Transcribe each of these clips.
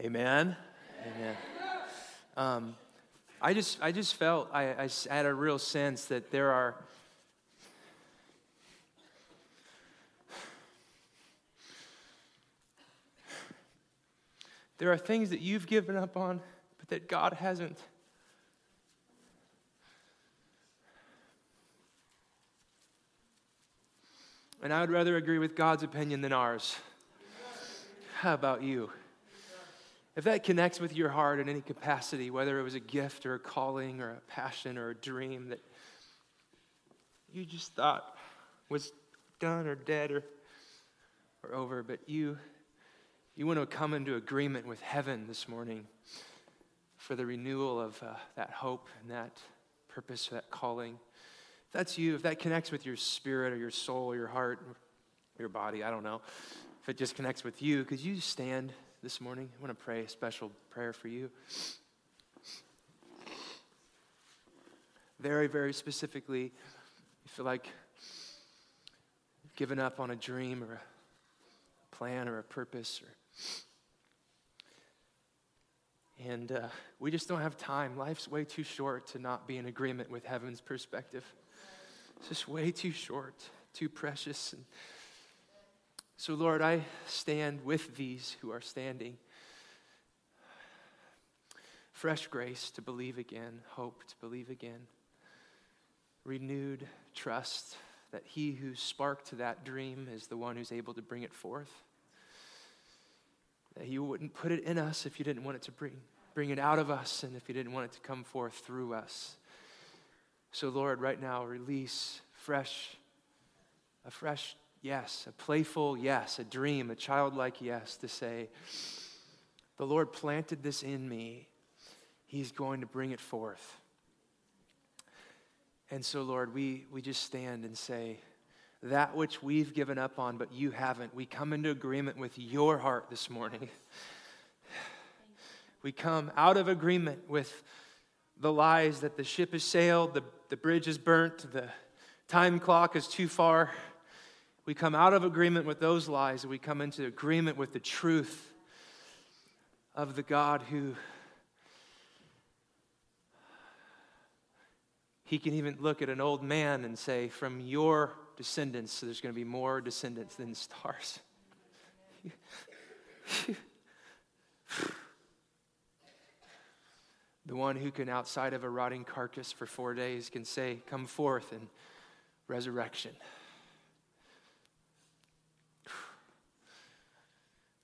Amen. Amen. Um, I just, I just felt, I, I had a real sense that there are, there are things that you've given up on, but that God hasn't. And I would rather agree with God's opinion than ours. How about you? If that connects with your heart in any capacity, whether it was a gift or a calling or a passion or a dream that you just thought was done or dead or, or over, but you, you want to come into agreement with heaven this morning for the renewal of uh, that hope and that purpose, that calling. If that's you, if that connects with your spirit or your soul or your heart, your body, I don't know. If it just connects with you, could you stand? This morning. I want to pray a special prayer for you. Very, very specifically, you feel like you've given up on a dream or a plan or a purpose or and uh, we just don't have time. Life's way too short to not be in agreement with heaven's perspective. It's just way too short, too precious. And so, Lord, I stand with these who are standing. Fresh grace to believe again, hope to believe again, renewed trust that he who sparked that dream is the one who's able to bring it forth. That you wouldn't put it in us if you didn't want it to bring, bring it out of us and if you didn't want it to come forth through us. So, Lord, right now, release fresh, a fresh yes, a playful yes, a dream, a childlike yes to say, The Lord planted this in me. He's going to bring it forth. And so, Lord, we, we just stand and say, that which we've given up on, but you haven't, we come into agreement with your heart this morning. We come out of agreement with the lies that the ship has sailed, the, the bridge is burnt, the time clock is too far we come out of agreement with those lies and we come into agreement with the truth of the God who he can even look at an old man and say, From your descendants, there's going to be more descendants than stars. the one who can, outside of a rotting carcass for four days, can say, Come forth in resurrection.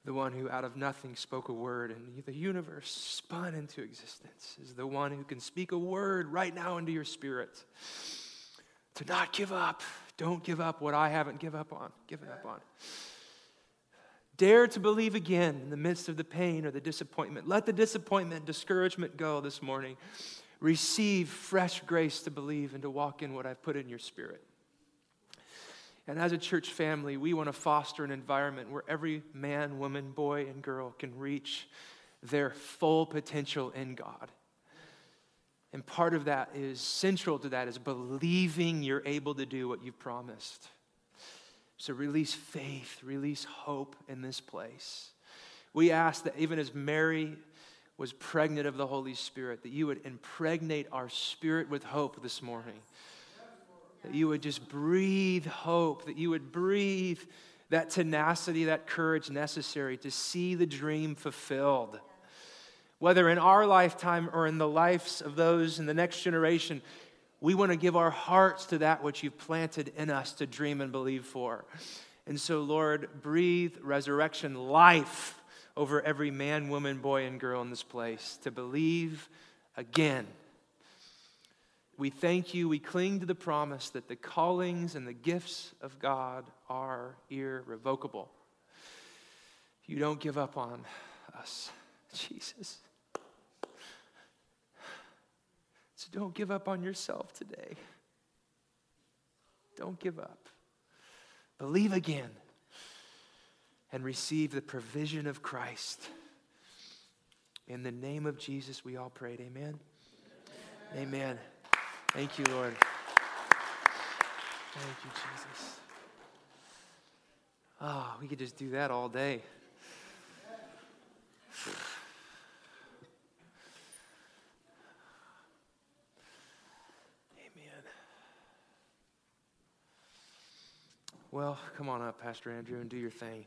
The one who out of nothing spoke a word and the universe spun into existence, is the one who can speak a word right now into your spirit. To not give up. Don't give up what I haven't give up on, given up on. Dare to believe again in the midst of the pain or the disappointment. Let the disappointment, discouragement go this morning. Receive fresh grace to believe and to walk in what I've put in your spirit. And as a church family, we want to foster an environment where every man, woman, boy, and girl can reach their full potential in God. And part of that is central to that is believing you're able to do what you've promised. So release faith, release hope in this place. We ask that even as Mary was pregnant of the Holy Spirit, that you would impregnate our spirit with hope this morning that you would just breathe hope, that you would breathe that tenacity, that courage necessary to see the dream fulfilled. Whether in our lifetime or in the lives of those in the next generation, we want to give our hearts to that which you've planted in us to dream and believe for. And so, Lord, breathe resurrection life over every man, woman, boy, and girl in this place to believe again we thank you. We cling to the promise that the callings and the gifts of God are irrevocable. You don't give up on us, Jesus. So don't give up on yourself today. Don't give up. Believe again and receive the provision of Christ. In the name of Jesus, we all prayed. Amen. Amen. Amen. Thank you, Lord. Thank you, Jesus. Oh, we could just do that all day. Amen. Well, come on up, Pastor Andrew, and do your thing.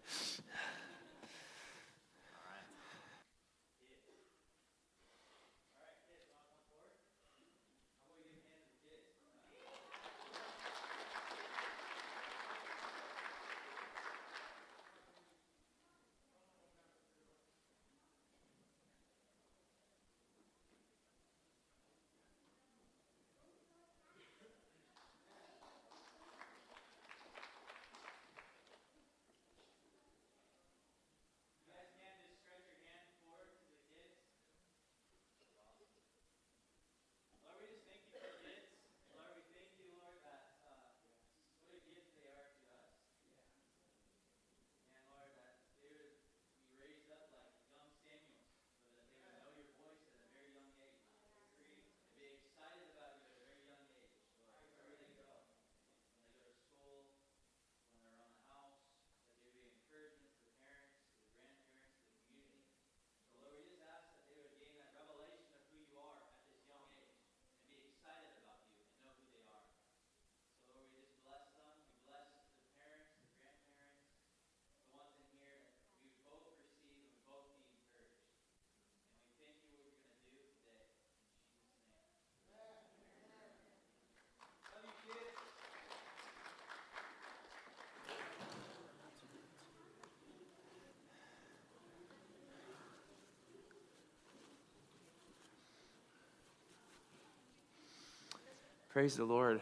Praise the Lord.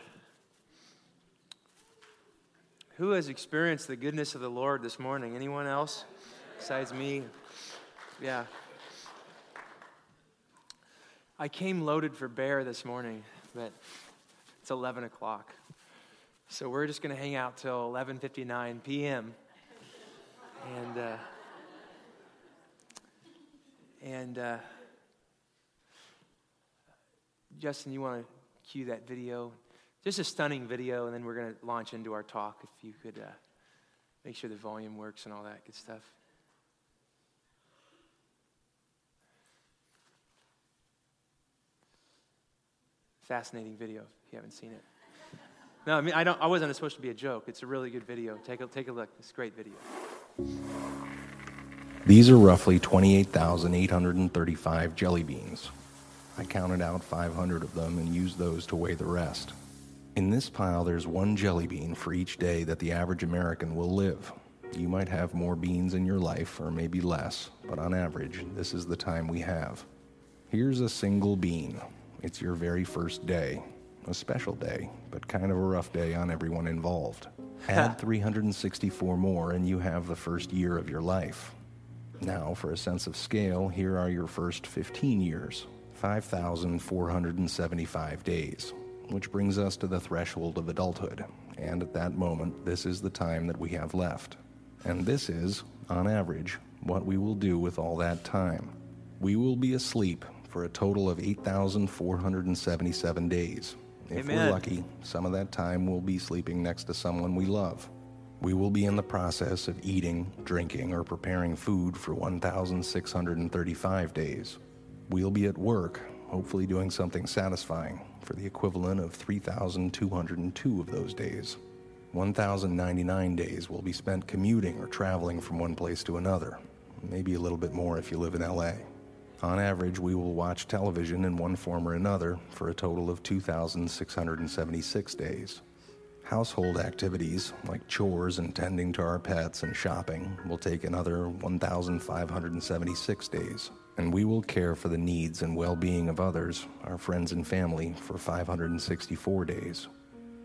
Who has experienced the goodness of the Lord this morning? Anyone else besides me? Yeah. I came loaded for bear this morning, but it's 11 o'clock. So we're just going to hang out till 11:59 p.m. And uh, and uh, Justin, you want to cue that video. Just a stunning video, and then we're going to launch into our talk. If you could uh, make sure the volume works and all that good stuff. Fascinating video if you haven't seen it. No, I mean I don't. I wasn't supposed to be a joke. It's a really good video. Take a take a look. It's a great video. These are roughly 28,835 jelly beans. I counted out 500 of them and used those to weigh the rest. In this pile, there's one jelly bean for each day that the average American will live. You might have more beans in your life, or maybe less, but on average, this is the time we have. Here's a single bean. It's your very first day. A special day, but kind of a rough day on everyone involved. Add 364 more, and you have the first year of your life. Now, for a sense of scale, here are your first 15 years. 5,475 days, which brings us to the threshold of adulthood. And at that moment, this is the time that we have left. And this is, on average, what we will do with all that time. We will be asleep for a total of 8,477 days. If Amen. we're lucky, some of that time we'll be sleeping next to someone we love. We will be in the process of eating, drinking, or preparing food for 1,635 days. We'll be at work, hopefully doing something satisfying, for the equivalent of 3,202 of those days. 1,099 days will be spent commuting or traveling from one place to another, maybe a little bit more if you live in LA. On average, we will watch television in one form or another for a total of 2,676 days. Household activities, like chores and tending to our pets and shopping, will take another 1,576 days and we will care for the needs and well being of others, our friends and family, for 564 days.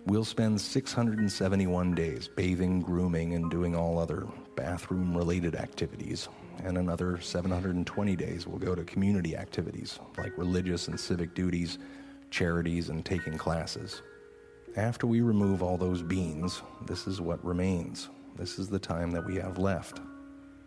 We'll spend 671 days bathing, grooming, and doing all other bathroom related activities, and another 720 days will go to community activities like religious and civic duties, charities, and taking classes. After we remove all those beans, this is what remains. This is the time that we have left.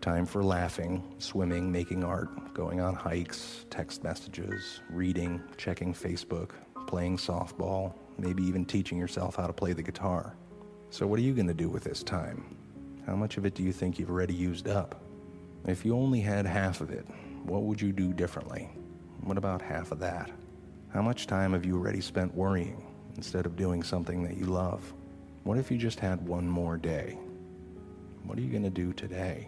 Time for laughing, swimming, making art, going on hikes, text messages, reading, checking Facebook, playing softball, maybe even teaching yourself how to play the guitar. So, what are you going to do with this time? How much of it do you think you've already used up? If you only had half of it, what would you do differently? What about half of that? How much time have you already spent worrying instead of doing something that you love? What if you just had one more day? What are you going to do today?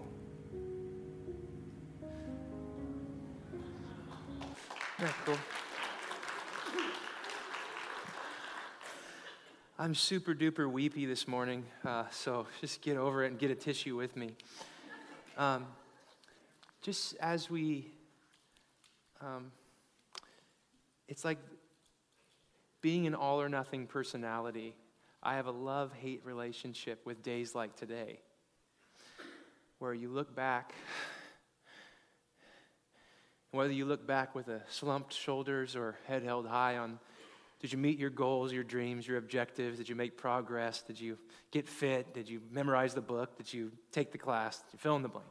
Yeah, cool. I'm super duper weepy this morning, uh, so just get over it and get a tissue with me. Um, just as we, um, it's like being an all or nothing personality. I have a love hate relationship with days like today, where you look back whether you look back with a slumped shoulders or head held high on did you meet your goals, your dreams, your objectives? Did you make progress? Did you get fit? Did you memorize the book? Did you take the class? Did you fill in the blank?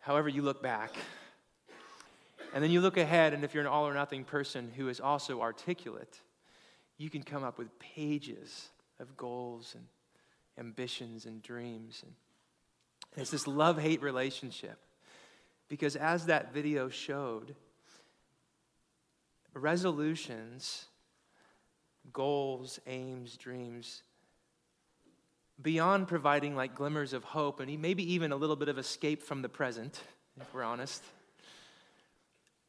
However, you look back. And then you look ahead, and if you're an all or nothing person who is also articulate, you can come up with pages of goals and ambitions and dreams. And it's this love hate relationship because as that video showed, resolutions, goals, aims, dreams, beyond providing like glimmers of hope and maybe even a little bit of escape from the present, if we're honest,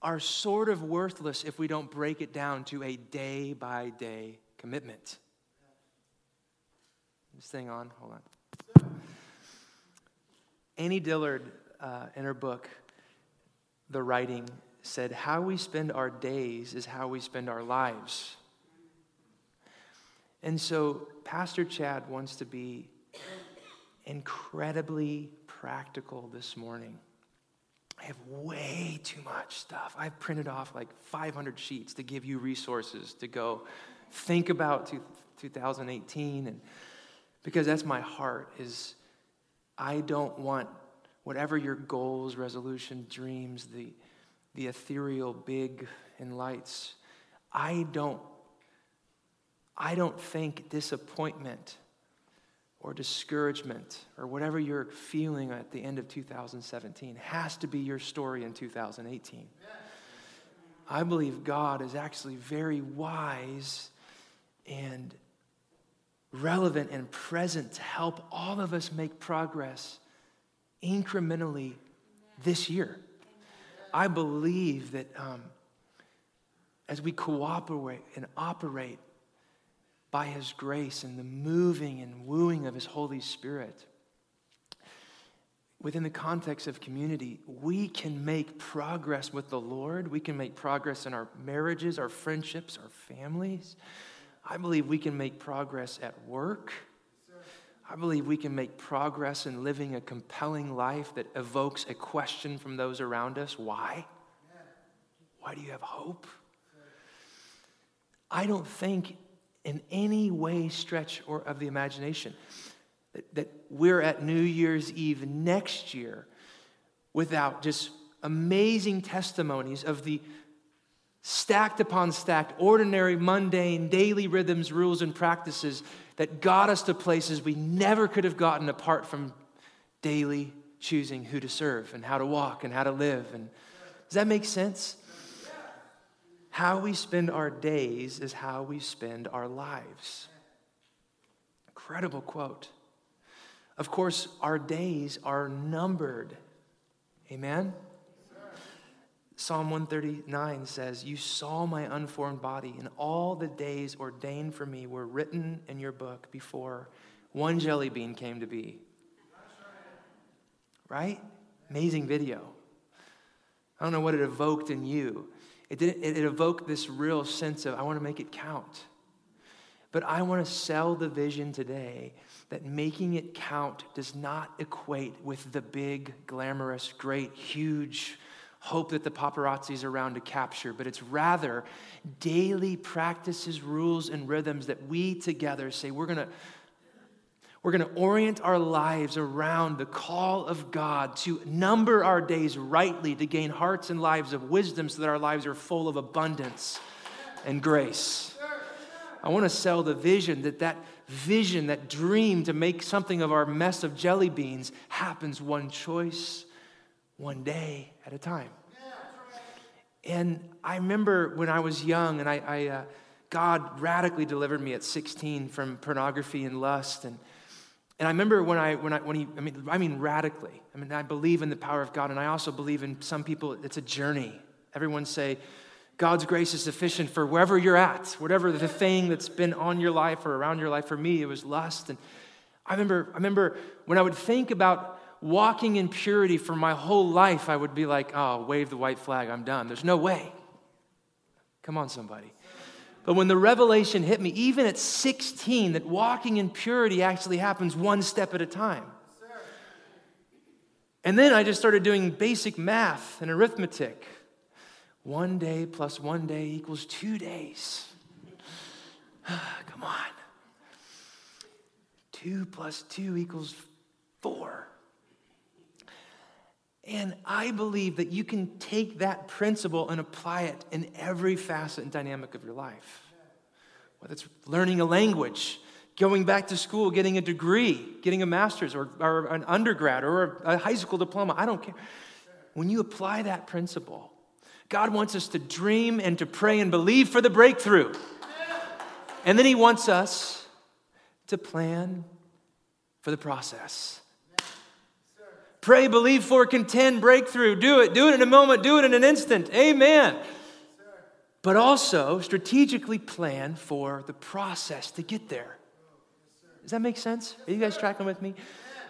are sort of worthless if we don't break it down to a day by day commitment. This thing on, hold on. Annie Dillard, uh, in her book, the writing said, How we spend our days is how we spend our lives. And so, Pastor Chad wants to be incredibly practical this morning. I have way too much stuff. I've printed off like 500 sheets to give you resources to go think about 2018 and because that's my heart is I don't want whatever your goals, resolution, dreams, the, the ethereal big and lights, I don't, I don't think disappointment or discouragement or whatever you're feeling at the end of 2017 has to be your story in 2018. I believe God is actually very wise and relevant and present to help all of us make progress incrementally this year. I believe that um, as we cooperate and operate by His grace and the moving and wooing of His Holy Spirit, within the context of community, we can make progress with the Lord. We can make progress in our marriages, our friendships, our families. I believe we can make progress at work. I believe we can make progress in living a compelling life that evokes a question from those around us why? Why do you have hope? I don't think in any way, stretch, or of the imagination that, that we're at New Year's Eve next year without just amazing testimonies of the stacked upon stacked, ordinary, mundane, daily rhythms, rules, and practices that got us to places we never could have gotten apart from daily choosing who to serve and how to walk and how to live. And does that make sense? How we spend our days is how we spend our lives. Incredible quote. Of course, our days are numbered. Amen? Psalm 139 says, You saw my unformed body, and all the days ordained for me were written in your book before one jelly bean came to be. Right? Amazing video. I don't know what it evoked in you. It, did, it, it evoked this real sense of, I want to make it count. But I want to sell the vision today that making it count does not equate with the big, glamorous, great, huge, hope that the paparazzi's around to capture, but it's rather daily practices, rules, and rhythms that we together say we're going to. We're going to orient our lives around the call of God to number our days rightly to gain hearts and lives of wisdom so that our lives are full of abundance and grace. I want to sell the vision that that vision, that dream to make something of our mess of jelly beans happens one choice one day at a time. And I remember when I was young and I, I uh, God radically delivered me at 16 from pornography and lust. And, and I remember when I, when I, when he, I mean, I mean radically. I mean, I believe in the power of God, and I also believe in some people, it's a journey. Everyone say, God's grace is sufficient for wherever you're at, whatever the thing that's been on your life or around your life. For me, it was lust. And I remember, I remember when I would think about walking in purity for my whole life, I would be like, oh, wave the white flag, I'm done. There's no way. Come on, somebody. But when the revelation hit me, even at 16, that walking in purity actually happens one step at a time. And then I just started doing basic math and arithmetic. One day plus one day equals two days. Come on. Two plus two equals four. And I believe that you can take that principle and apply it in every facet and dynamic of your life. Whether it's learning a language, going back to school, getting a degree, getting a master's or, or an undergrad or a high school diploma, I don't care. When you apply that principle, God wants us to dream and to pray and believe for the breakthrough. And then He wants us to plan for the process. Pray, believe for, contend, breakthrough. Do it. Do it in a moment. Do it in an instant. Amen. But also strategically plan for the process to get there. Does that make sense? Are you guys tracking with me?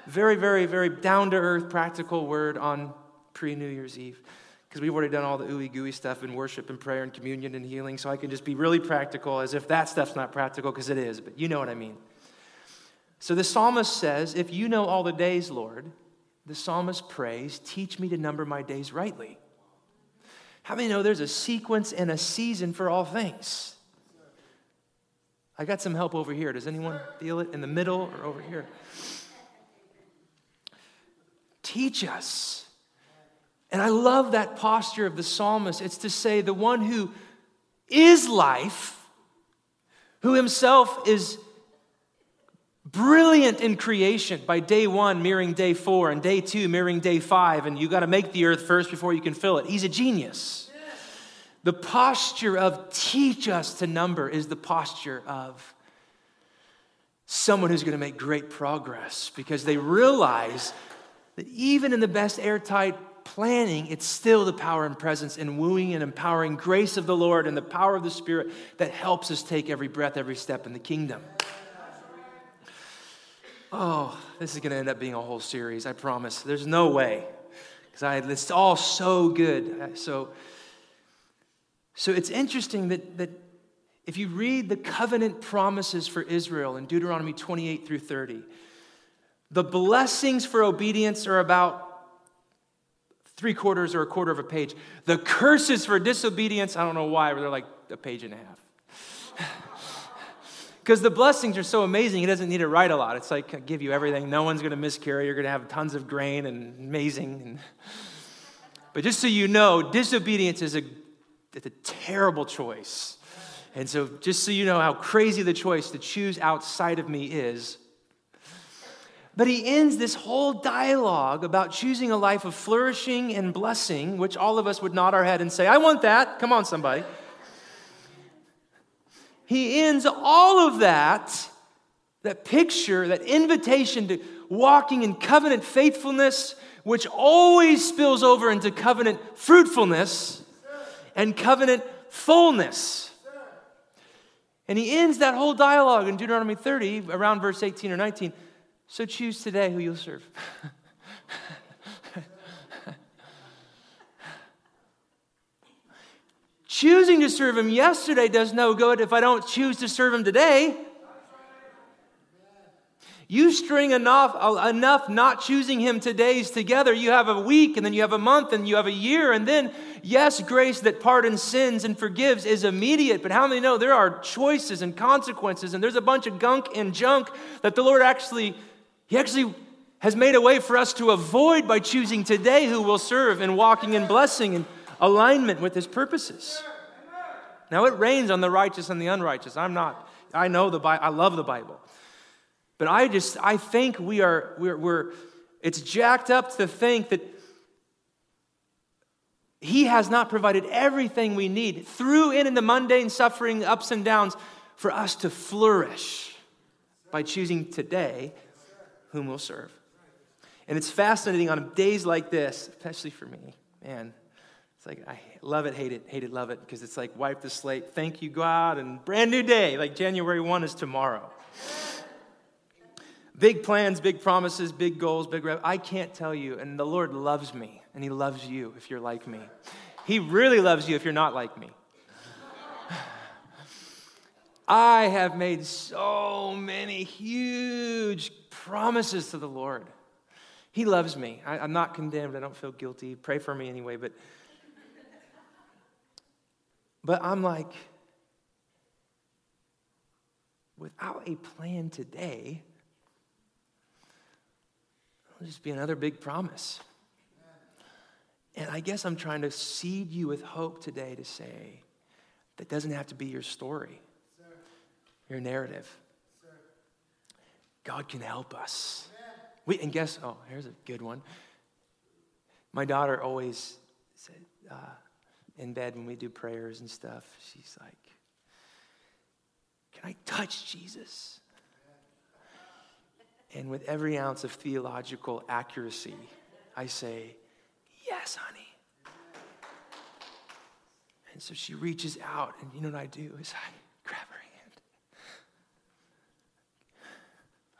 Very, very, very down to earth, practical word on pre New Year's Eve. Because we've already done all the ooey gooey stuff in worship and prayer and communion and healing, so I can just be really practical as if that stuff's not practical, because it is, but you know what I mean. So the psalmist says, If you know all the days, Lord, the psalmist prays, Teach me to number my days rightly. How many know there's a sequence and a season for all things? I got some help over here. Does anyone feel it in the middle or over here? Teach us. And I love that posture of the psalmist. It's to say, the one who is life, who himself is brilliant in creation by day one mirroring day four and day two mirroring day five and you got to make the earth first before you can fill it he's a genius the posture of teach us to number is the posture of someone who's going to make great progress because they realize that even in the best airtight planning, it's still the power and presence and wooing and empowering grace of the Lord and the power of the Spirit that helps us take every breath, every step in the kingdom. Oh, this is going to end up being a whole series, I promise. There's no way. Because it's all so good. So, so it's interesting that, that if you read the covenant promises for Israel in Deuteronomy 28 through 30, the blessings for obedience are about three quarters or a quarter of a page. The curses for disobedience, I don't know why, but they're like a page and a half. Because the blessings are so amazing, he doesn't need to write a lot. It's like, I give you everything. No one's going to miscarry. You're going to have tons of grain and amazing. But just so you know, disobedience is a, it's a terrible choice. And so, just so you know how crazy the choice to choose outside of me is. But he ends this whole dialogue about choosing a life of flourishing and blessing, which all of us would nod our head and say, I want that. Come on, somebody he ends all of that, that picture, that invitation to walking in covenant faithfulness, which always spills over into covenant fruitfulness and covenant fullness. And he ends that whole dialogue in Deuteronomy 30, around verse 18 or 19. So choose today who you'll serve. Choosing to serve Him yesterday does no good if I don't choose to serve Him today. You string enough, enough not choosing Him today's together. You have a week, and then you have a month, and you have a year, and then, yes, grace that pardons sins and forgives is immediate, but how many know there are choices and consequences, and there's a bunch of gunk and junk that the Lord actually, He actually has made a way for us to avoid by choosing today who will serve and walking in blessing and alignment with His purposes. Now, it rains on the righteous and the unrighteous. I'm not, I know the Bible, I love the Bible. But I just, I think we are, we're, we're, it's jacked up to think that He has not provided everything we need through and in the mundane suffering, ups and downs, for us to flourish by choosing today whom we'll serve. And it's fascinating on days like this, especially for me, man. Like I love it, hate it, hate it, love it, because it's like wipe the slate, thank you, God, and brand new day. Like January 1 is tomorrow. Big plans, big promises, big goals, big. Re- I can't tell you, and the Lord loves me, and He loves you if you're like me. He really loves you if you're not like me. I have made so many huge promises to the Lord. He loves me. I, am not condemned. I don't feel guilty. Pray for me anyway. But, but I'm like, without a plan today, it'll just be another big promise. And I guess I'm trying to seed you with hope today to say that doesn't have to be your story, your narrative. God can help us. We, and guess, oh, here's a good one. My daughter always said uh, in bed when we do prayers and stuff, she's like, Can I touch Jesus? And with every ounce of theological accuracy, I say, Yes, honey. And so she reaches out, and you know what I do is I grab her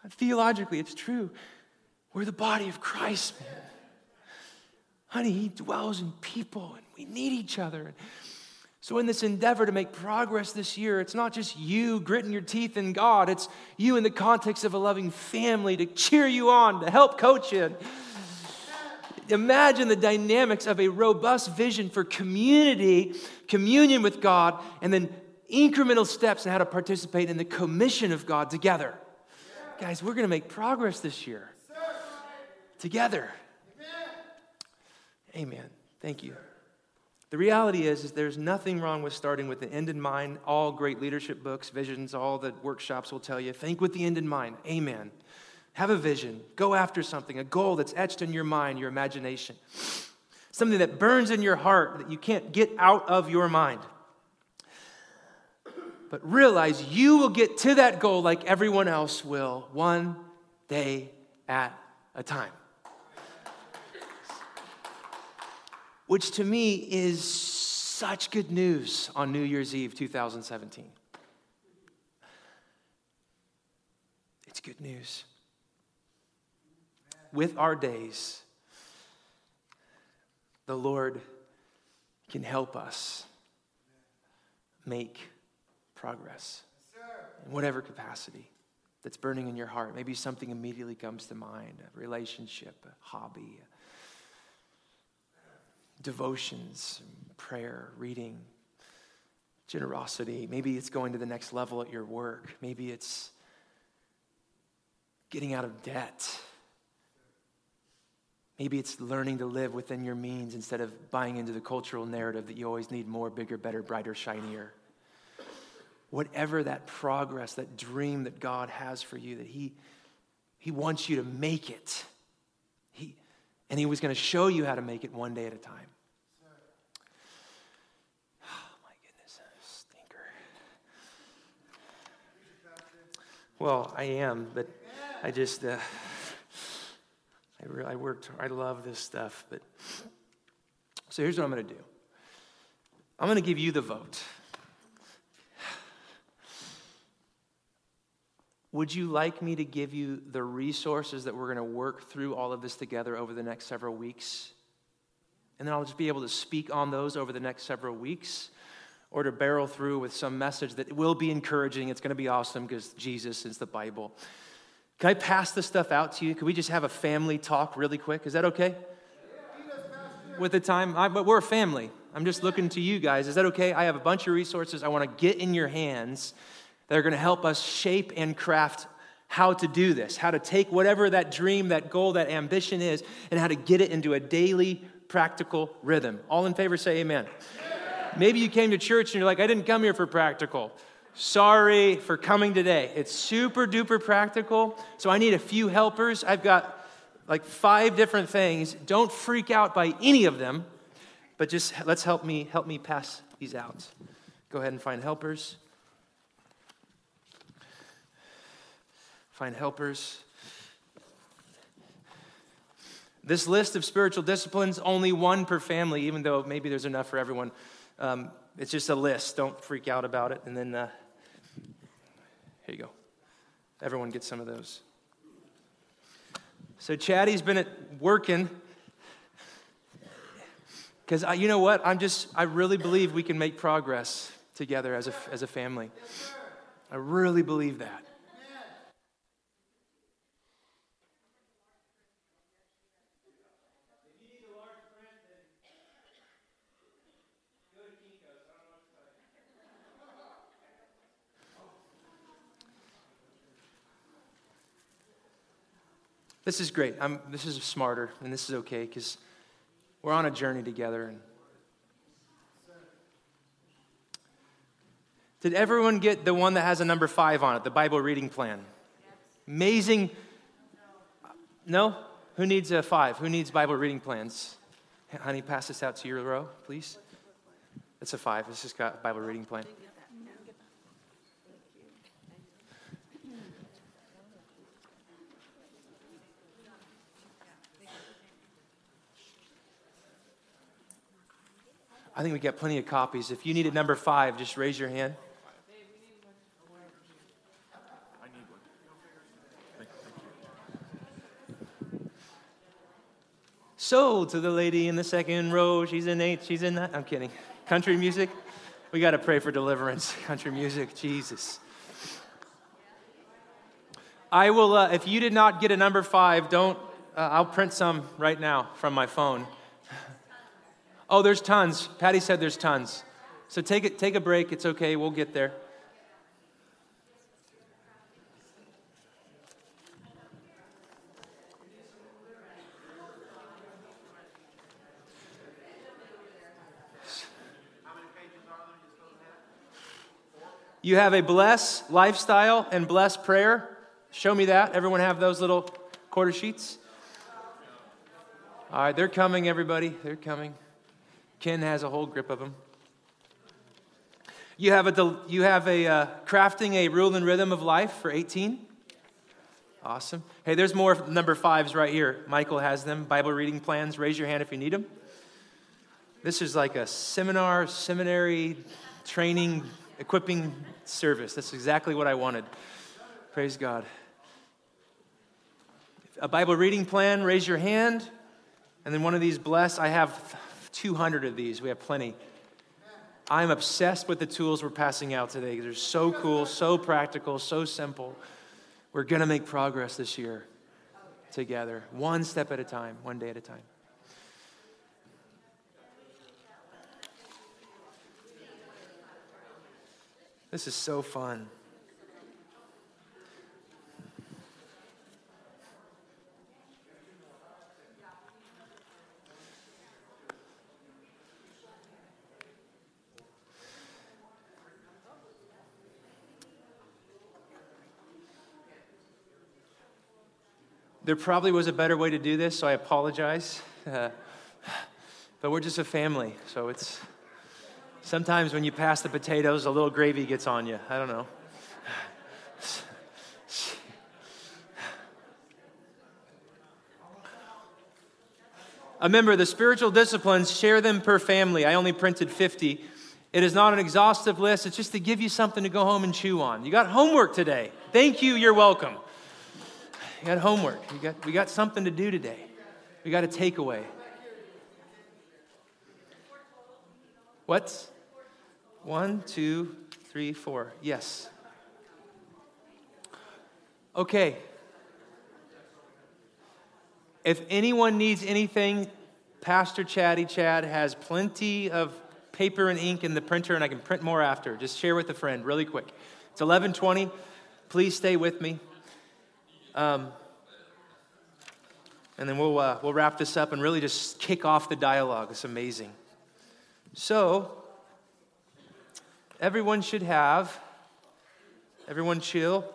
hand. Theologically, it's true. We're the body of Christ, man. Honey, He dwells in people, and we need each other. So, in this endeavor to make progress this year, it's not just you gritting your teeth in God, it's you in the context of a loving family to cheer you on, to help coach you. Imagine the dynamics of a robust vision for community, communion with God, and then incremental steps in how to participate in the commission of God together. Guys, we're going to make progress this year together. Amen. Thank you. The reality is, is there's nothing wrong with starting with the end in mind. All great leadership books, visions, all the workshops will tell you think with the end in mind. Amen. Have a vision. Go after something, a goal that's etched in your mind, your imagination. Something that burns in your heart that you can't get out of your mind. But realize you will get to that goal like everyone else will, one day at a time. Which to me is such good news on New Year's Eve 2017. It's good news. With our days, the Lord can help us make progress in whatever capacity that's burning in your heart. Maybe something immediately comes to mind a relationship, a hobby, devotions, prayer, reading, generosity. Maybe it's going to the next level at your work. Maybe it's getting out of debt. Maybe it's learning to live within your means instead of buying into the cultural narrative that you always need more, bigger, better, brighter, shinier. Whatever that progress, that dream that God has for you, that He, he wants you to make it. And He was going to show you how to make it one day at a time. Oh, my goodness, stinker. Well, I am, but I just, uh, I, re- I worked, I love this stuff. But so here's what I'm going to do I'm going to give you the vote. Would you like me to give you the resources that we're going to work through all of this together over the next several weeks? And then I'll just be able to speak on those over the next several weeks or to barrel through with some message that will be encouraging. It's going to be awesome because Jesus is the Bible. Can I pass this stuff out to you? Can we just have a family talk really quick? Is that okay? With the time, I, but we're a family. I'm just looking to you guys. Is that okay? I have a bunch of resources I want to get in your hands that are going to help us shape and craft how to do this, how to take whatever that dream, that goal, that ambition is, and how to get it into a daily practical rhythm. All in favor say amen. amen. Maybe you came to church and you're like, I didn't come here for practical. Sorry for coming today. It's super duper practical, so I need a few helpers. I've got like five different things. Don't freak out by any of them. but just let's help me help me pass these out. Go ahead and find helpers. Find helpers. This list of spiritual disciplines, only one per family, even though maybe there's enough for everyone. Um, it's just a list. Don't freak out about it. And then uh, here you go. Everyone gets some of those. So Chatty's been at working because you know what? I'm just, I really believe we can make progress together as a, as a family. I really believe that. This is great. I'm, this is smarter, and this is okay because we're on a journey together. And Did everyone get the one that has a number five on it, the Bible reading plan? Amazing. No? Who needs a five? Who needs Bible reading plans? Honey, pass this out to your row, please. It's a five. It's just got a Bible reading plan. I think we got plenty of copies. If you needed number five, just raise your hand. So, to the lady in the second row, she's in eight, she's in that. I'm kidding. Country music? We got to pray for deliverance. Country music, Jesus. I will, uh, if you did not get a number five, don't, uh, I'll print some right now from my phone. Oh, there's tons. Patty said there's tons. So take, it, take a break. It's okay. We'll get there. You have a bless lifestyle and bless prayer. Show me that. Everyone have those little quarter sheets? All right, they're coming, everybody. They're coming. Ken has a whole grip of them. You have a, you have a uh, crafting a rule and rhythm of life for 18. Awesome. Hey, there's more number fives right here. Michael has them. Bible reading plans. Raise your hand if you need them. This is like a seminar, seminary, training, equipping service. That's exactly what I wanted. Praise God. A Bible reading plan, raise your hand. And then one of these bless. I have 200 of these. We have plenty. I'm obsessed with the tools we're passing out today. They're so cool, so practical, so simple. We're going to make progress this year together, one step at a time, one day at a time. This is so fun. There probably was a better way to do this, so I apologize. Uh, but we're just a family, so it's sometimes when you pass the potatoes, a little gravy gets on you. I don't know. Remember, the spiritual disciplines, share them per family. I only printed 50. It is not an exhaustive list, it's just to give you something to go home and chew on. You got homework today. Thank you, you're welcome. You got homework. You got, we got something to do today. We got a takeaway. What? One, two, three, four. Yes. Okay. If anyone needs anything, Pastor Chatty Chad has plenty of paper and ink in the printer, and I can print more after. Just share with a friend really quick. It's 11:20. Please stay with me. Um, and then we'll, uh, we'll wrap this up and really just kick off the dialogue. It's amazing. So, everyone should have, everyone chill.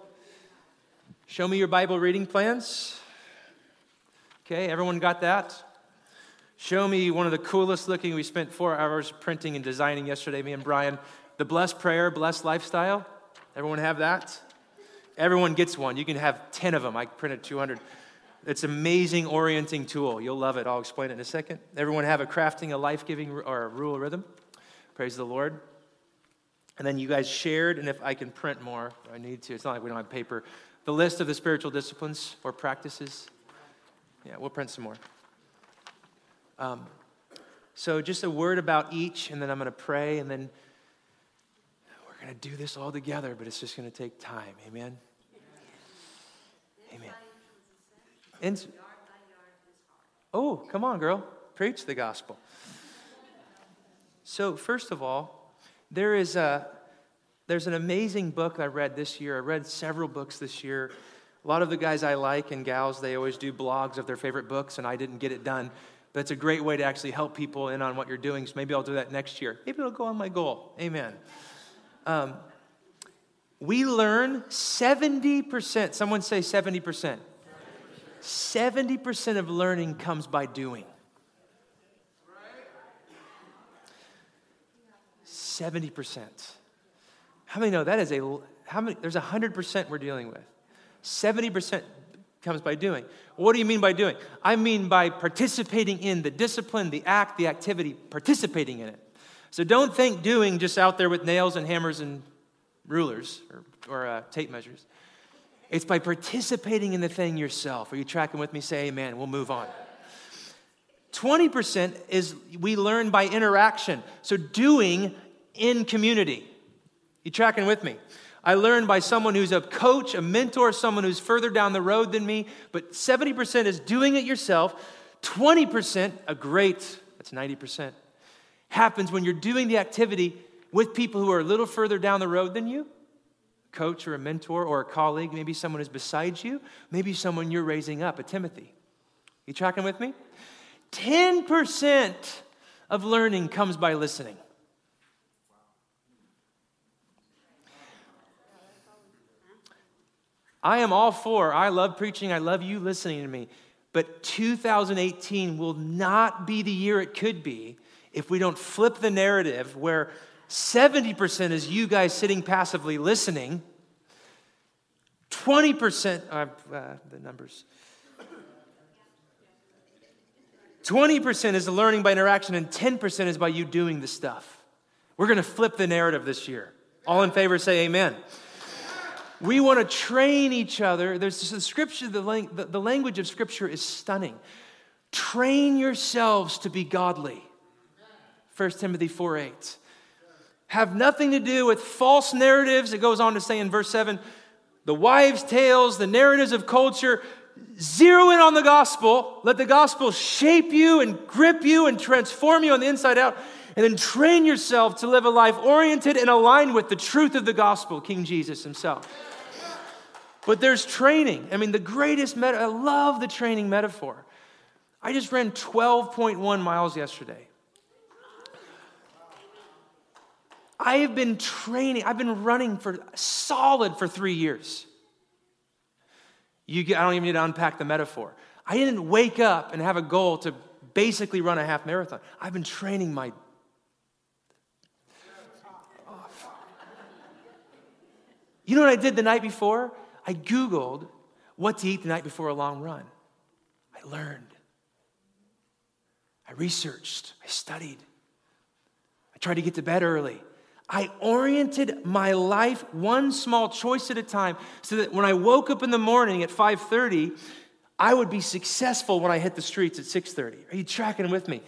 Show me your Bible reading plans. Okay, everyone got that? Show me one of the coolest looking. We spent four hours printing and designing yesterday, me and Brian. The blessed prayer, blessed lifestyle. Everyone have that? Everyone gets one. You can have 10 of them. I printed 200. It's amazing orienting tool. You'll love it. I'll explain it in a second. Everyone have a crafting a life giving or a rule rhythm. Praise the Lord. And then you guys shared, and if I can print more, I need to. It's not like we don't have paper. The list of the spiritual disciplines or practices. Yeah, we'll print some more. Um, so, just a word about each, and then I'm going to pray, and then going to do this all together, but it's just going to take time. Amen? Amen. And, oh, come on, girl. Preach the gospel. So, first of all, there is a, there's an amazing book I read this year. I read several books this year. A lot of the guys I like and gals, they always do blogs of their favorite books, and I didn't get it done. But it's a great way to actually help people in on what you're doing. So maybe I'll do that next year. Maybe it'll go on my goal. Amen. Um, we learn 70%. Someone say 70%. 70% of learning comes by doing. 70%. How many know that is a, how many, there's 100% we're dealing with. 70% comes by doing. What do you mean by doing? I mean by participating in the discipline, the act, the activity, participating in it. So don't think doing just out there with nails and hammers and rulers or, or uh, tape measures. It's by participating in the thing yourself. Are you tracking with me? Say amen. We'll move on. 20% is we learn by interaction. So doing in community. You tracking with me? I learned by someone who's a coach, a mentor, someone who's further down the road than me. But 70% is doing it yourself. 20%, a great, that's 90%, happens when you're doing the activity with people who are a little further down the road than you a coach or a mentor or a colleague, maybe someone who's beside you, maybe someone you're raising up, a Timothy. You tracking with me? 10% of learning comes by listening. I am all for, I love preaching, I love you listening to me. But 2018 will not be the year it could be if we don't flip the narrative where 70% is you guys sitting passively listening, 20%, uh, uh, the numbers. 20% is the learning by interaction, and 10% is by you doing the stuff. We're going to flip the narrative this year. All in favor say amen. We want to train each other. There's the scripture, the, the, the language of scripture is stunning. Train yourselves to be godly. 1 Timothy 4 8. Have nothing to do with false narratives. It goes on to say in verse 7 the wives' tales, the narratives of culture. Zero in on the gospel. Let the gospel shape you and grip you and transform you on the inside out. And then train yourself to live a life oriented and aligned with the truth of the gospel, King Jesus himself. But there's training. I mean, the greatest, meta- I love the training metaphor. I just ran 12.1 miles yesterday. I have been training, I've been running for solid for three years. You get, I don't even need to unpack the metaphor. I didn't wake up and have a goal to basically run a half marathon. I've been training my You know what I did the night before? I Googled what to eat the night before a long run. I learned. I researched. I studied. I tried to get to bed early. I oriented my life one small choice at a time so that when I woke up in the morning at 5:30, I would be successful when I hit the streets at 6:30. Are you tracking with me?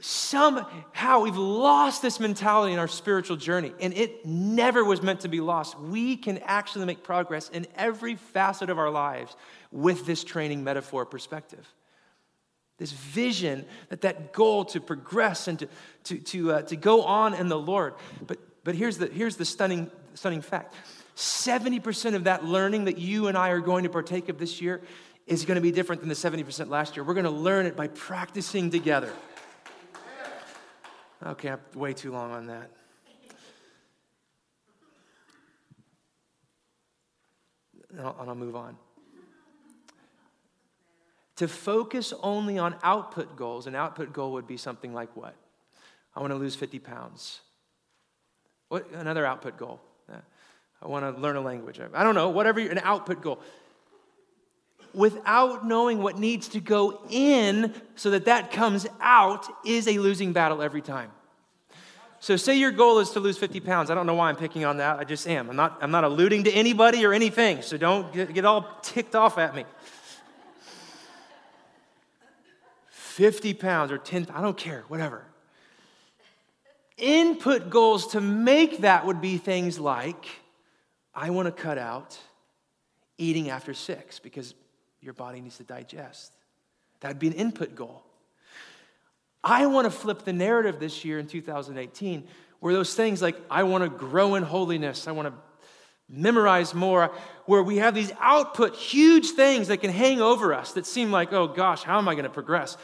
somehow we've lost this mentality in our spiritual journey, and it never was meant to be lost. We can actually make progress in every facet of our lives with this training metaphor perspective. This vision that that goal to progress and to, to, to, uh, to go on in the Lord. But, but here's the, here's the stunning, stunning fact 70% of that learning that you and I are going to partake of this year is going to be different than the 70% last year. We're going to learn it by practicing together. Okay, I'm way too long on that. And I'll, and I'll move on. To focus only on output goals. An output goal would be something like what? I want to lose 50 pounds. What another output goal? I want to learn a language. I don't know, whatever an output goal. Without knowing what needs to go in so that that comes out is a losing battle every time. So, say your goal is to lose 50 pounds. I don't know why I'm picking on that. I just am. I'm not, I'm not alluding to anybody or anything, so don't get, get all ticked off at me. 50 pounds or 10, I don't care, whatever. Input goals to make that would be things like I want to cut out eating after six because your body needs to digest. That would be an input goal. I want to flip the narrative this year in 2018 where those things like I want to grow in holiness, I want to memorize more, where we have these output, huge things that can hang over us that seem like, oh gosh, how am I going to progress?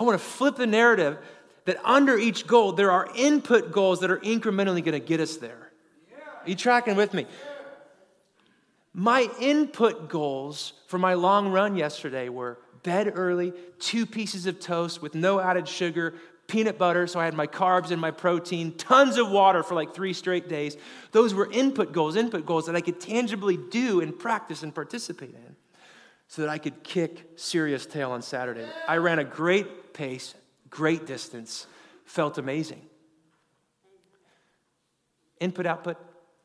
I want to flip the narrative that under each goal, there are input goals that are incrementally going to get us there. Are you tracking with me? My input goals for my long run yesterday were bed early, two pieces of toast with no added sugar, peanut butter, so I had my carbs and my protein, tons of water for like three straight days. Those were input goals, input goals that I could tangibly do and practice and participate in so that I could kick serious tail on Saturday. I ran a great pace, great distance, felt amazing. Input, output,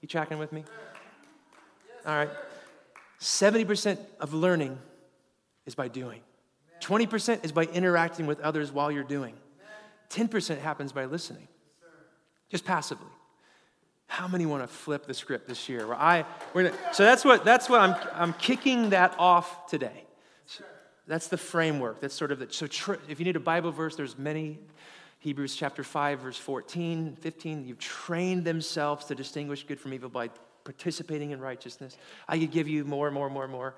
you tracking with me? All right. 70% of learning is by doing. 20% is by interacting with others while you're doing. 10% happens by listening, just passively. How many want to flip the script this year? Well, I, gonna, so that's what, that's what I'm, I'm kicking that off today. So that's the framework. That's sort of the, so tr- if you need a Bible verse, there's many. Hebrews chapter 5, verse 14, 15. You've trained themselves to distinguish good from evil by participating in righteousness. I could give you more and more and more more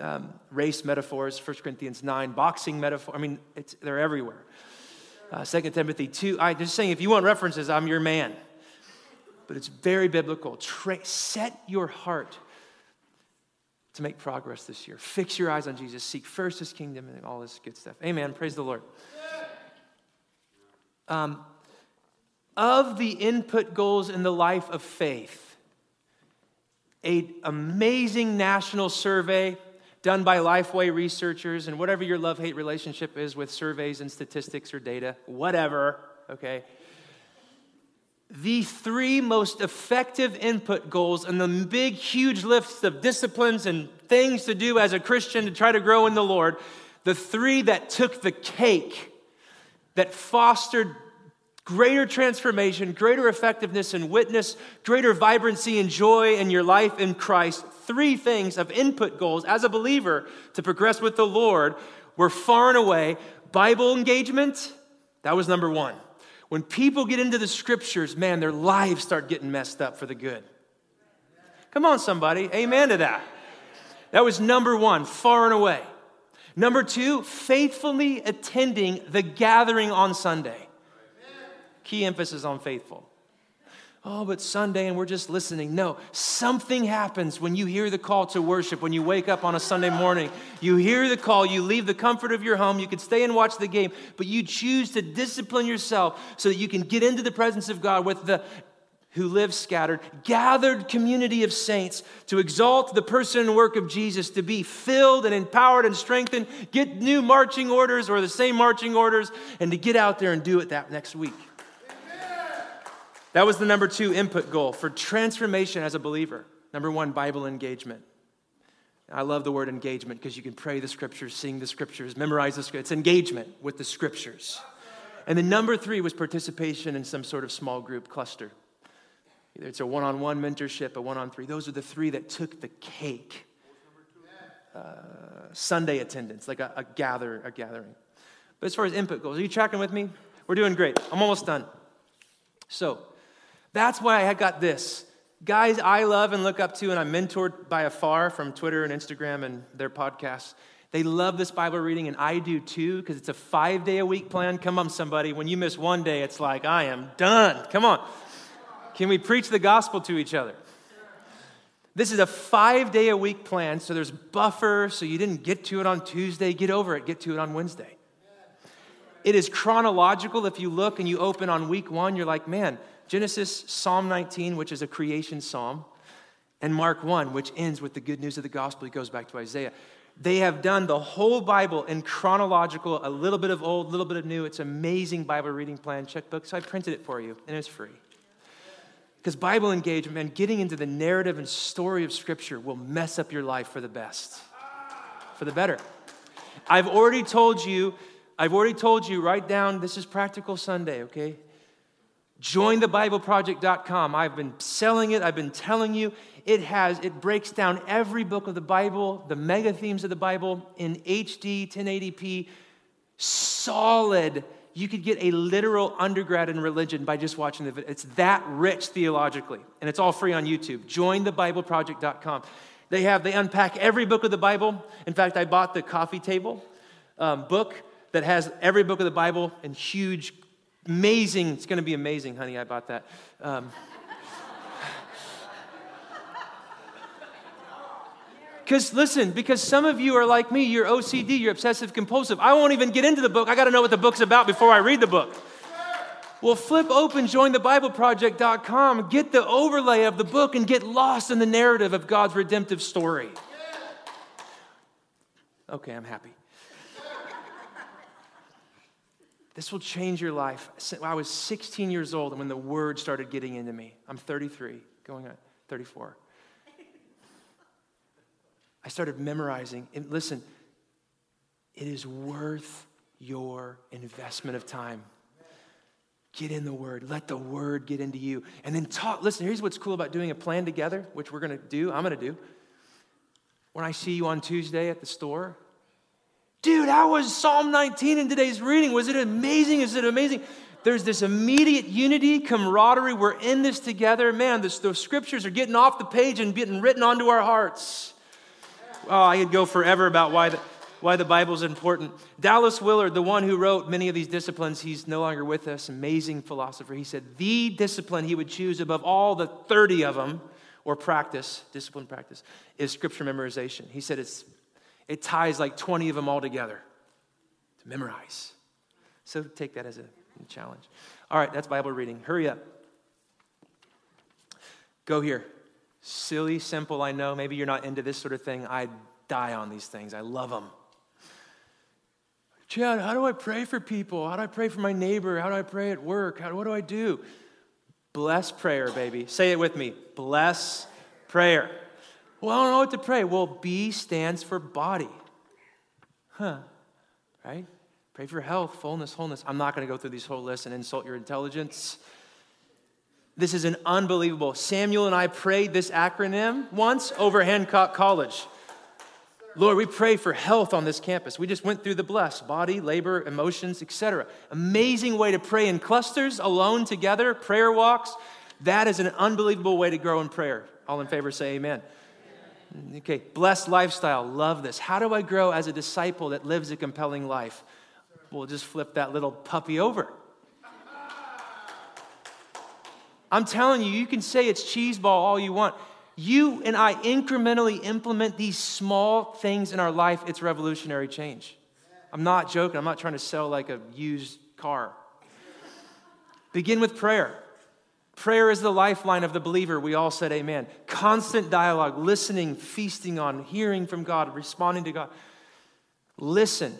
um, race metaphors, 1 Corinthians 9, boxing metaphor. I mean, they're everywhere. Uh, 2 Timothy 2. I'm just saying, if you want references, I'm your man. But it's very biblical. Tra- set your heart to make progress this year. Fix your eyes on Jesus. Seek first his kingdom and all this good stuff. Amen. Praise the Lord. Um, of the input goals in the life of faith, a amazing national survey done by Lifeway researchers, and whatever your love hate relationship is with surveys and statistics or data, whatever, okay? The three most effective input goals and the big, huge list of disciplines and things to do as a Christian to try to grow in the Lord, the three that took the cake, that fostered greater transformation, greater effectiveness and witness, greater vibrancy and joy in your life in Christ. Three things of input goals as a believer to progress with the Lord were far and away Bible engagement. That was number one. When people get into the scriptures, man, their lives start getting messed up for the good. Come on, somebody. Amen to that. That was number one, far and away. Number two, faithfully attending the gathering on Sunday. Key emphasis on faithful. Oh, but Sunday and we're just listening. No, something happens when you hear the call to worship, when you wake up on a Sunday morning. You hear the call, you leave the comfort of your home, you could stay and watch the game, but you choose to discipline yourself so that you can get into the presence of God with the who live scattered, gathered community of saints to exalt the person and work of Jesus, to be filled and empowered and strengthened, get new marching orders or the same marching orders, and to get out there and do it that next week. That was the number two input goal for transformation as a believer. Number one, Bible engagement. I love the word engagement because you can pray the scriptures, sing the scriptures, memorize the scriptures. It's engagement with the scriptures. And then number three was participation in some sort of small group cluster. Either it's a one on one mentorship, a one on three. Those are the three that took the cake. Uh, Sunday attendance, like a, a, gather, a gathering. But as far as input goes, are you tracking with me? We're doing great. I'm almost done. So, that's why I got this. Guys I love and look up to, and I'm mentored by afar from Twitter and Instagram and their podcasts. They love this Bible reading, and I do too, because it's a five day a week plan. Come on, somebody. When you miss one day, it's like, I am done. Come on. Can we preach the gospel to each other? This is a five day a week plan, so there's buffer, so you didn't get to it on Tuesday, get over it, get to it on Wednesday. It is chronological. If you look and you open on week one, you're like, man, Genesis, Psalm 19, which is a creation psalm, and Mark 1, which ends with the good news of the gospel. He goes back to Isaiah. They have done the whole Bible in chronological, a little bit of old, a little bit of new. It's amazing Bible reading plan, checkbook. So I printed it for you, and it's free. Because Bible engagement, man, getting into the narrative and story of Scripture will mess up your life for the best, for the better. I've already told you, I've already told you, write down, this is Practical Sunday, okay? jointhebibleproject.com i've been selling it. I've been telling you. It has it breaks down every book of the bible the mega themes of the bible in hd 1080p solid. You could get a literal undergrad in religion by just watching the video it's that rich theologically. And it's all free on youtube. Jointhebibleproject.com they have they unpack every book of the bible. In fact i bought the coffee table um, book that has every book of the bible in huge Amazing. It's going to be amazing, honey. I bought that. Um, Because listen, because some of you are like me, you're OCD, you're obsessive compulsive. I won't even get into the book. I got to know what the book's about before I read the book. Well, flip open jointhebibleproject.com, get the overlay of the book, and get lost in the narrative of God's redemptive story. Okay, I'm happy. This will change your life. I was 16 years old when the word started getting into me. I'm 33, going on 34. I started memorizing. And listen, it is worth your investment of time. Get in the Word. Let the Word get into you. And then talk. Listen, here's what's cool about doing a plan together, which we're going to do. I'm going to do. When I see you on Tuesday at the store, Dude, how was Psalm 19 in today's reading? Was it amazing? Is it amazing? There's this immediate unity, camaraderie. We're in this together. Man, this, the scriptures are getting off the page and getting written onto our hearts. Oh, I could go forever about why the, why the Bible is important. Dallas Willard, the one who wrote many of these disciplines, he's no longer with us, amazing philosopher. He said the discipline he would choose above all the 30 of them, or practice, discipline practice, is scripture memorization. He said it's it ties like 20 of them all together to memorize. So take that as a challenge. All right, that's Bible reading. Hurry up. Go here. Silly, simple, I know. Maybe you're not into this sort of thing. I die on these things, I love them. Chad, how do I pray for people? How do I pray for my neighbor? How do I pray at work? How, what do I do? Bless prayer, baby. Say it with me. Bless prayer. Well, I don't know what to pray. Well, B stands for body. Huh. Right? Pray for health, fullness, wholeness. I'm not going to go through these whole lists and insult your intelligence. This is an unbelievable. Samuel and I prayed this acronym once over Hancock College. Lord, we pray for health on this campus. We just went through the bless body, labor, emotions, etc. Amazing way to pray in clusters, alone together, prayer walks. That is an unbelievable way to grow in prayer. All in favor say amen. Okay, blessed lifestyle. Love this. How do I grow as a disciple that lives a compelling life? We'll just flip that little puppy over. I'm telling you, you can say it's cheese ball all you want. You and I incrementally implement these small things in our life, it's revolutionary change. I'm not joking. I'm not trying to sell like a used car. Begin with prayer. Prayer is the lifeline of the believer. We all said amen. Constant dialogue, listening, feasting on, hearing from God, responding to God. Listen.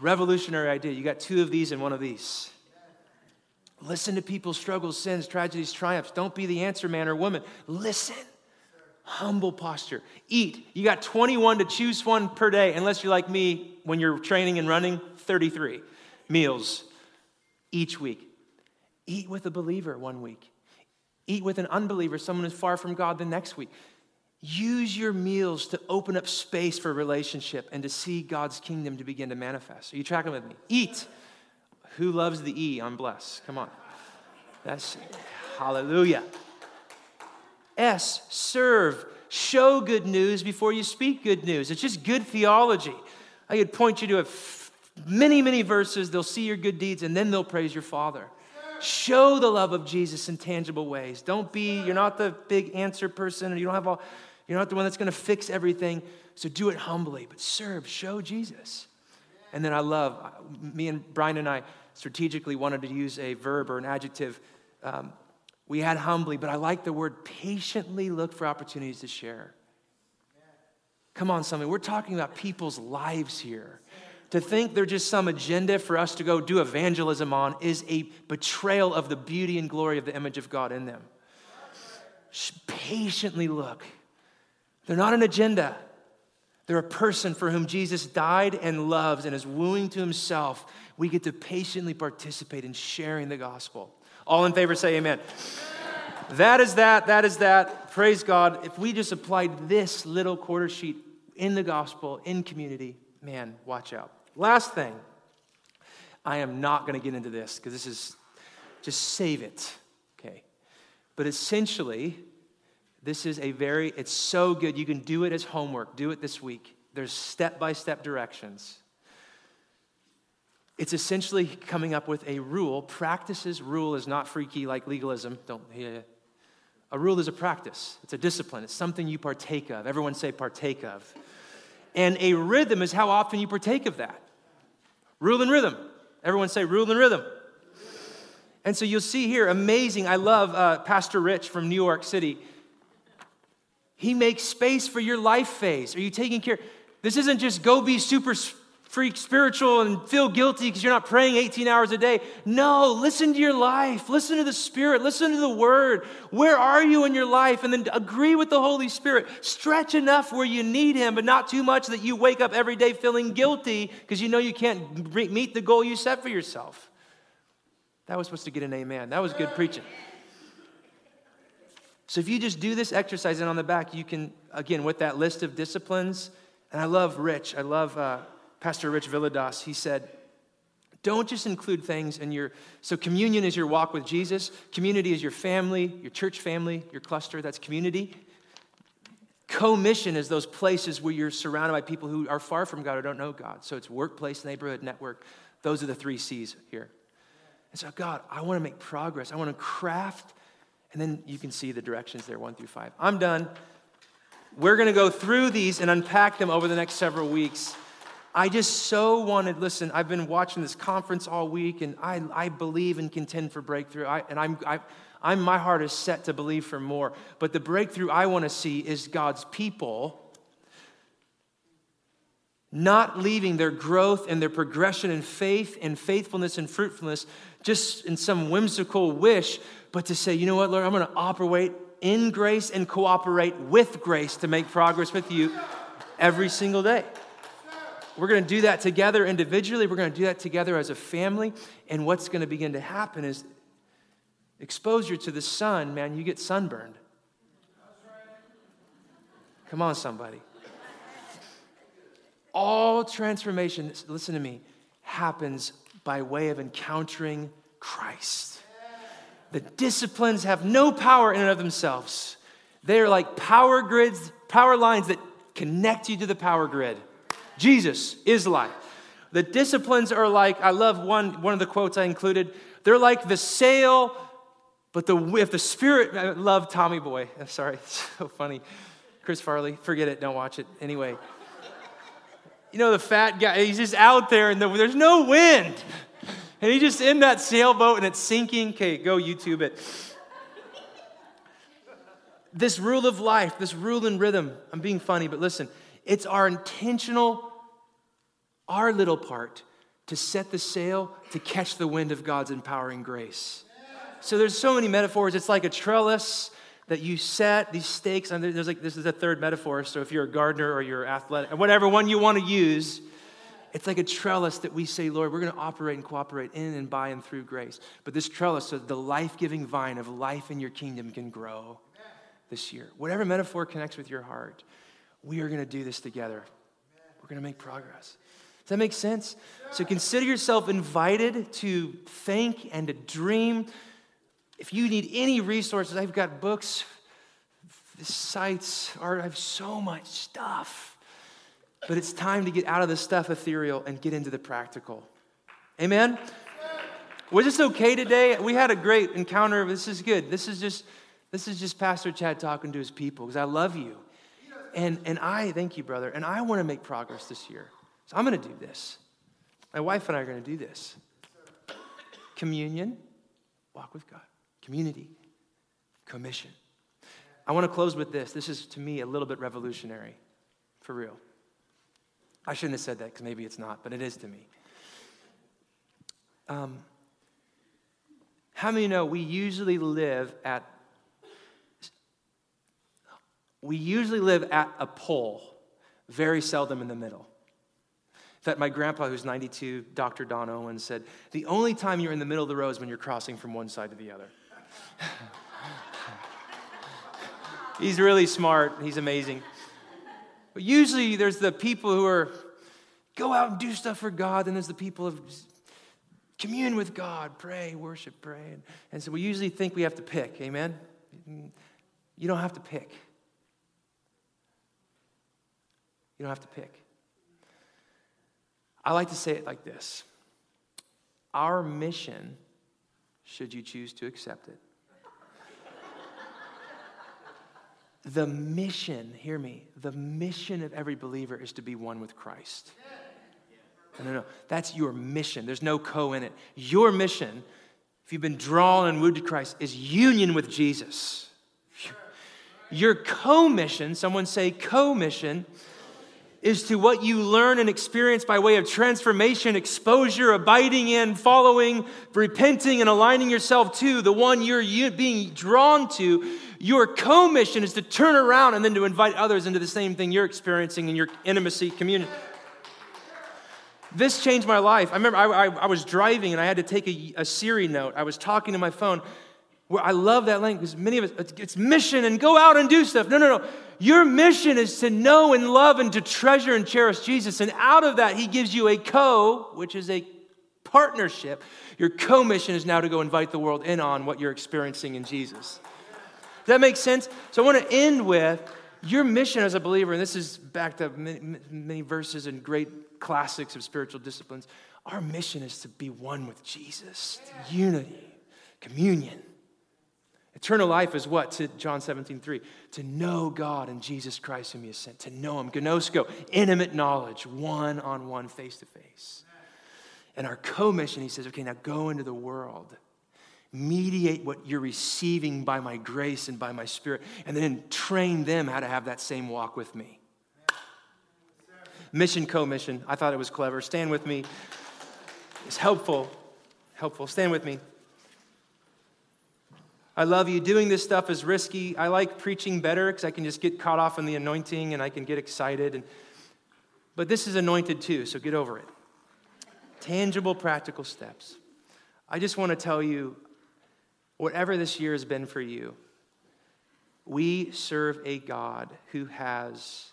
Revolutionary idea. You got two of these and one of these. Listen to people's struggles, sins, tragedies, triumphs. Don't be the answer man or woman. Listen. Humble posture. Eat. You got 21 to choose one per day, unless you're like me when you're training and running, 33 meals each week. Eat with a believer one week eat with an unbeliever, someone who's far from God the next week. Use your meals to open up space for relationship and to see God's kingdom to begin to manifest. Are you tracking with me? Eat. Who loves the E on bless? Come on. That's hallelujah. S, serve. Show good news before you speak good news. It's just good theology. I could point you to many, many verses. They'll see your good deeds and then they'll praise your Father. Show the love of Jesus in tangible ways. Don't be, you're not the big answer person, or you don't have all. You're not the one that's going to fix everything. So do it humbly, but serve, show Jesus. And then I love, me and Brian and I strategically wanted to use a verb or an adjective. Um, we had humbly, but I like the word patiently look for opportunities to share. Come on, somebody. We're talking about people's lives here. To think they're just some agenda for us to go do evangelism on is a betrayal of the beauty and glory of the image of God in them. Just patiently look. They're not an agenda. They're a person for whom Jesus died and loves and is wooing to himself. We get to patiently participate in sharing the gospel. All in favor say amen. That is that. That is that. Praise God. If we just applied this little quarter sheet in the gospel, in community, man, watch out. Last thing, I am not going to get into this because this is just save it, okay? But essentially, this is a very, it's so good. You can do it as homework, do it this week. There's step by step directions. It's essentially coming up with a rule. Practices, rule is not freaky like legalism. Don't, hear. yeah. A rule is a practice, it's a discipline, it's something you partake of. Everyone say partake of. And a rhythm is how often you partake of that. Rule and rhythm. Everyone say rule and rhythm. And so you'll see here, amazing. I love uh, Pastor Rich from New York City. He makes space for your life phase. Are you taking care? This isn't just go be super freak spiritual and feel guilty because you're not praying 18 hours a day. No, listen to your life. Listen to the Spirit. Listen to the Word. Where are you in your life? And then agree with the Holy Spirit. Stretch enough where you need Him, but not too much that you wake up every day feeling guilty because you know you can't meet the goal you set for yourself. That was supposed to get an amen. That was good preaching. So if you just do this exercise, and on the back, you can, again, with that list of disciplines, and I love Rich, I love uh, Pastor Rich Villodas, he said, don't just include things in your so communion is your walk with jesus. Community is your family your church family your cluster. That's community. Commission is those places where you're surrounded by people who are far from god or don't know god. So it's workplace neighborhood network. Those are the three c's here. And so god i want to make progress. I want to craft and then you can see the directions there one through five. I'm done. We're going to go through these and unpack them over the next several weeks I just so wanted, listen, I've been watching this conference all week and I, I believe and contend for breakthrough. I, and I'm, I, I'm, my heart is set to believe for more. But the breakthrough I want to see is God's people not leaving their growth and their progression in faith and faithfulness and fruitfulness just in some whimsical wish, but to say, you know what, Lord, I'm going to operate in grace and cooperate with grace to make progress with you every single day. We're going to do that together individually. We're going to do that together as a family. And what's going to begin to happen is exposure to the sun, man, you get sunburned. Come on, somebody. All transformation, listen to me, happens by way of encountering Christ. The disciplines have no power in and of themselves. They're like power grids, power lines that connect you to the power grid. Jesus is life. The disciplines are like, I love one, one of the quotes I included. They're like the sail, but the, if the Spirit, I love Tommy Boy. I'm sorry, it's so funny. Chris Farley, forget it, don't watch it. Anyway, you know, the fat guy, he's just out there and the, there's no wind. And he's just in that sailboat and it's sinking. Okay, go YouTube it. This rule of life, this rule and rhythm, I'm being funny, but listen, it's our intentional, our little part to set the sail to catch the wind of God's empowering grace. So there's so many metaphors. It's like a trellis that you set these stakes. And there's like this is a third metaphor. So if you're a gardener or you're athletic, whatever one you want to use, it's like a trellis that we say, Lord, we're going to operate and cooperate in and by and through grace. But this trellis, so the life-giving vine of life in your kingdom, can grow this year. Whatever metaphor connects with your heart we are going to do this together. We're going to make progress. That make sense? So consider yourself invited to think and to dream. If you need any resources, I've got books, sites, art, I have so much stuff. But it's time to get out of the stuff ethereal and get into the practical. Amen? Was this okay today? We had a great encounter. This is good. This is just this is just Pastor Chad talking to his people because I love you. And, and I, thank you, brother, and I want to make progress this year. So I'm going to do this. My wife and I are going to do this communion, walk with God, community, commission. I want to close with this. This is, to me, a little bit revolutionary, for real. I shouldn't have said that because maybe it's not, but it is to me. Um, how many know we usually live at we usually live at a pole, very seldom in the middle. Fact, my grandpa, who's 92, Dr. Don Owens, said, The only time you're in the middle of the road is when you're crossing from one side to the other. he's really smart, he's amazing. But usually there's the people who are go out and do stuff for God, and there's the people of commune with God, pray, worship, pray. And so we usually think we have to pick, amen? You don't have to pick. You don't have to pick. I like to say it like this Our mission, should you choose to accept it, the mission, hear me, the mission of every believer is to be one with Christ. No, no, no. That's your mission. There's no co in it. Your mission, if you've been drawn and wooed to Christ, is union with Jesus. Your co mission, someone say co mission, is to what you learn and experience by way of transformation, exposure, abiding in, following, repenting, and aligning yourself to the one you're being drawn to. Your co mission is to turn around and then to invite others into the same thing you're experiencing in your intimacy community. This changed my life. I remember I, I, I was driving and I had to take a, a Siri note. I was talking to my phone. Where I love that language because many of us, it's mission and go out and do stuff. No, no, no. Your mission is to know and love and to treasure and cherish Jesus. And out of that, He gives you a co, which is a partnership. Your co mission is now to go invite the world in on what you're experiencing in Jesus. Does that make sense? So I want to end with your mission as a believer, and this is backed up many, many verses and great classics of spiritual disciplines. Our mission is to be one with Jesus, unity, communion. Eternal life is what to John 17, 3? To know God and Jesus Christ whom he has sent. To know him. Gnosko, intimate knowledge, one on one, face to face. And our co-mission, he says, okay, now go into the world. Mediate what you're receiving by my grace and by my spirit, and then train them how to have that same walk with me. Mission, co mission. I thought it was clever. Stand with me. It's helpful. Helpful. Stand with me. I love you. Doing this stuff is risky. I like preaching better because I can just get caught off in the anointing and I can get excited. And, but this is anointed too, so get over it. Tangible, practical steps. I just want to tell you whatever this year has been for you, we serve a God who has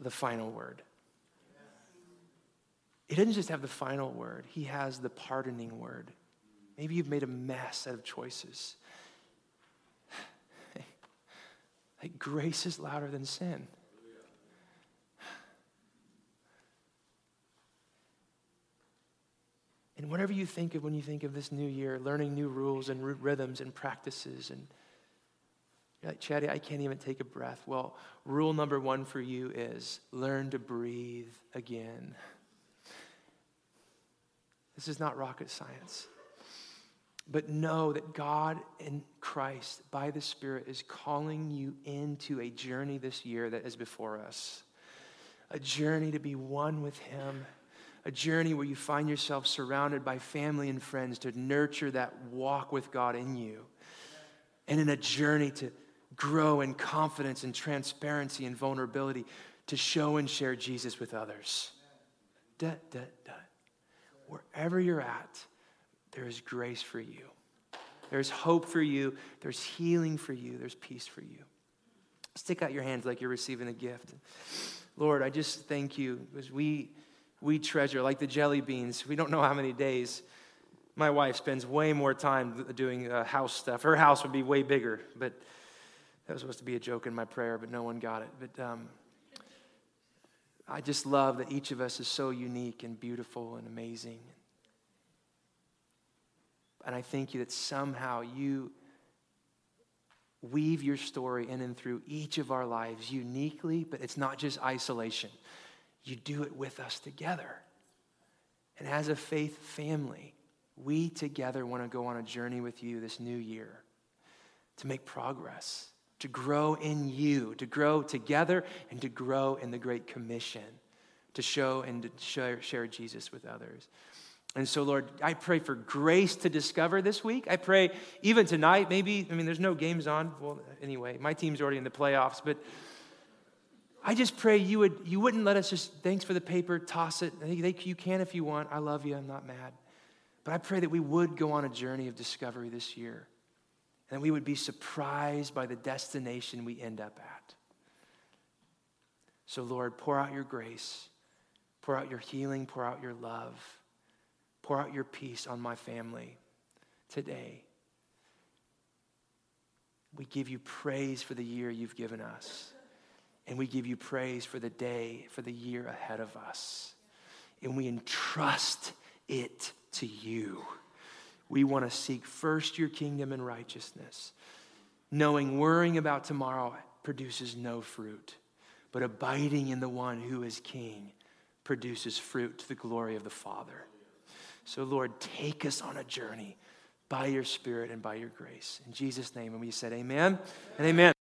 the final word. He doesn't just have the final word, he has the pardoning word. Maybe you've made a mess out of choices. like grace is louder than sin. And whatever you think of when you think of this new year, learning new rules and rhythms and practices and like, Chatty, I can't even take a breath. Well, rule number one for you is learn to breathe again. This is not rocket science. But know that God in Christ, by the Spirit, is calling you into a journey this year that is before us. A journey to be one with Him. A journey where you find yourself surrounded by family and friends to nurture that walk with God in you. And in a journey to grow in confidence and transparency and vulnerability to show and share Jesus with others. Da, da, da. Wherever you're at, there is grace for you. There's hope for you. There's healing for you. There's peace for you. Stick out your hands like you're receiving a gift. Lord, I just thank you because we, we treasure, like the jelly beans, we don't know how many days. My wife spends way more time doing uh, house stuff. Her house would be way bigger, but that was supposed to be a joke in my prayer, but no one got it. But um, I just love that each of us is so unique and beautiful and amazing. And I thank you that somehow you weave your story in and through each of our lives uniquely, but it's not just isolation. You do it with us together. And as a faith family, we together want to go on a journey with you this new year to make progress, to grow in you, to grow together, and to grow in the Great Commission, to show and to share, share Jesus with others. And so, Lord, I pray for grace to discover this week. I pray even tonight, maybe, I mean, there's no games on. Well, anyway, my team's already in the playoffs, but I just pray you, would, you wouldn't let us just, thanks for the paper, toss it. You can if you want. I love you. I'm not mad. But I pray that we would go on a journey of discovery this year and we would be surprised by the destination we end up at. So, Lord, pour out your grace, pour out your healing, pour out your love, pour out your peace on my family today. We give you praise for the year you've given us. And we give you praise for the day, for the year ahead of us. And we entrust it to you. We want to seek first your kingdom and righteousness, knowing worrying about tomorrow produces no fruit, but abiding in the one who is king produces fruit to the glory of the Father. So, Lord, take us on a journey by your Spirit and by your grace. In Jesus' name, and we said, Amen and Amen.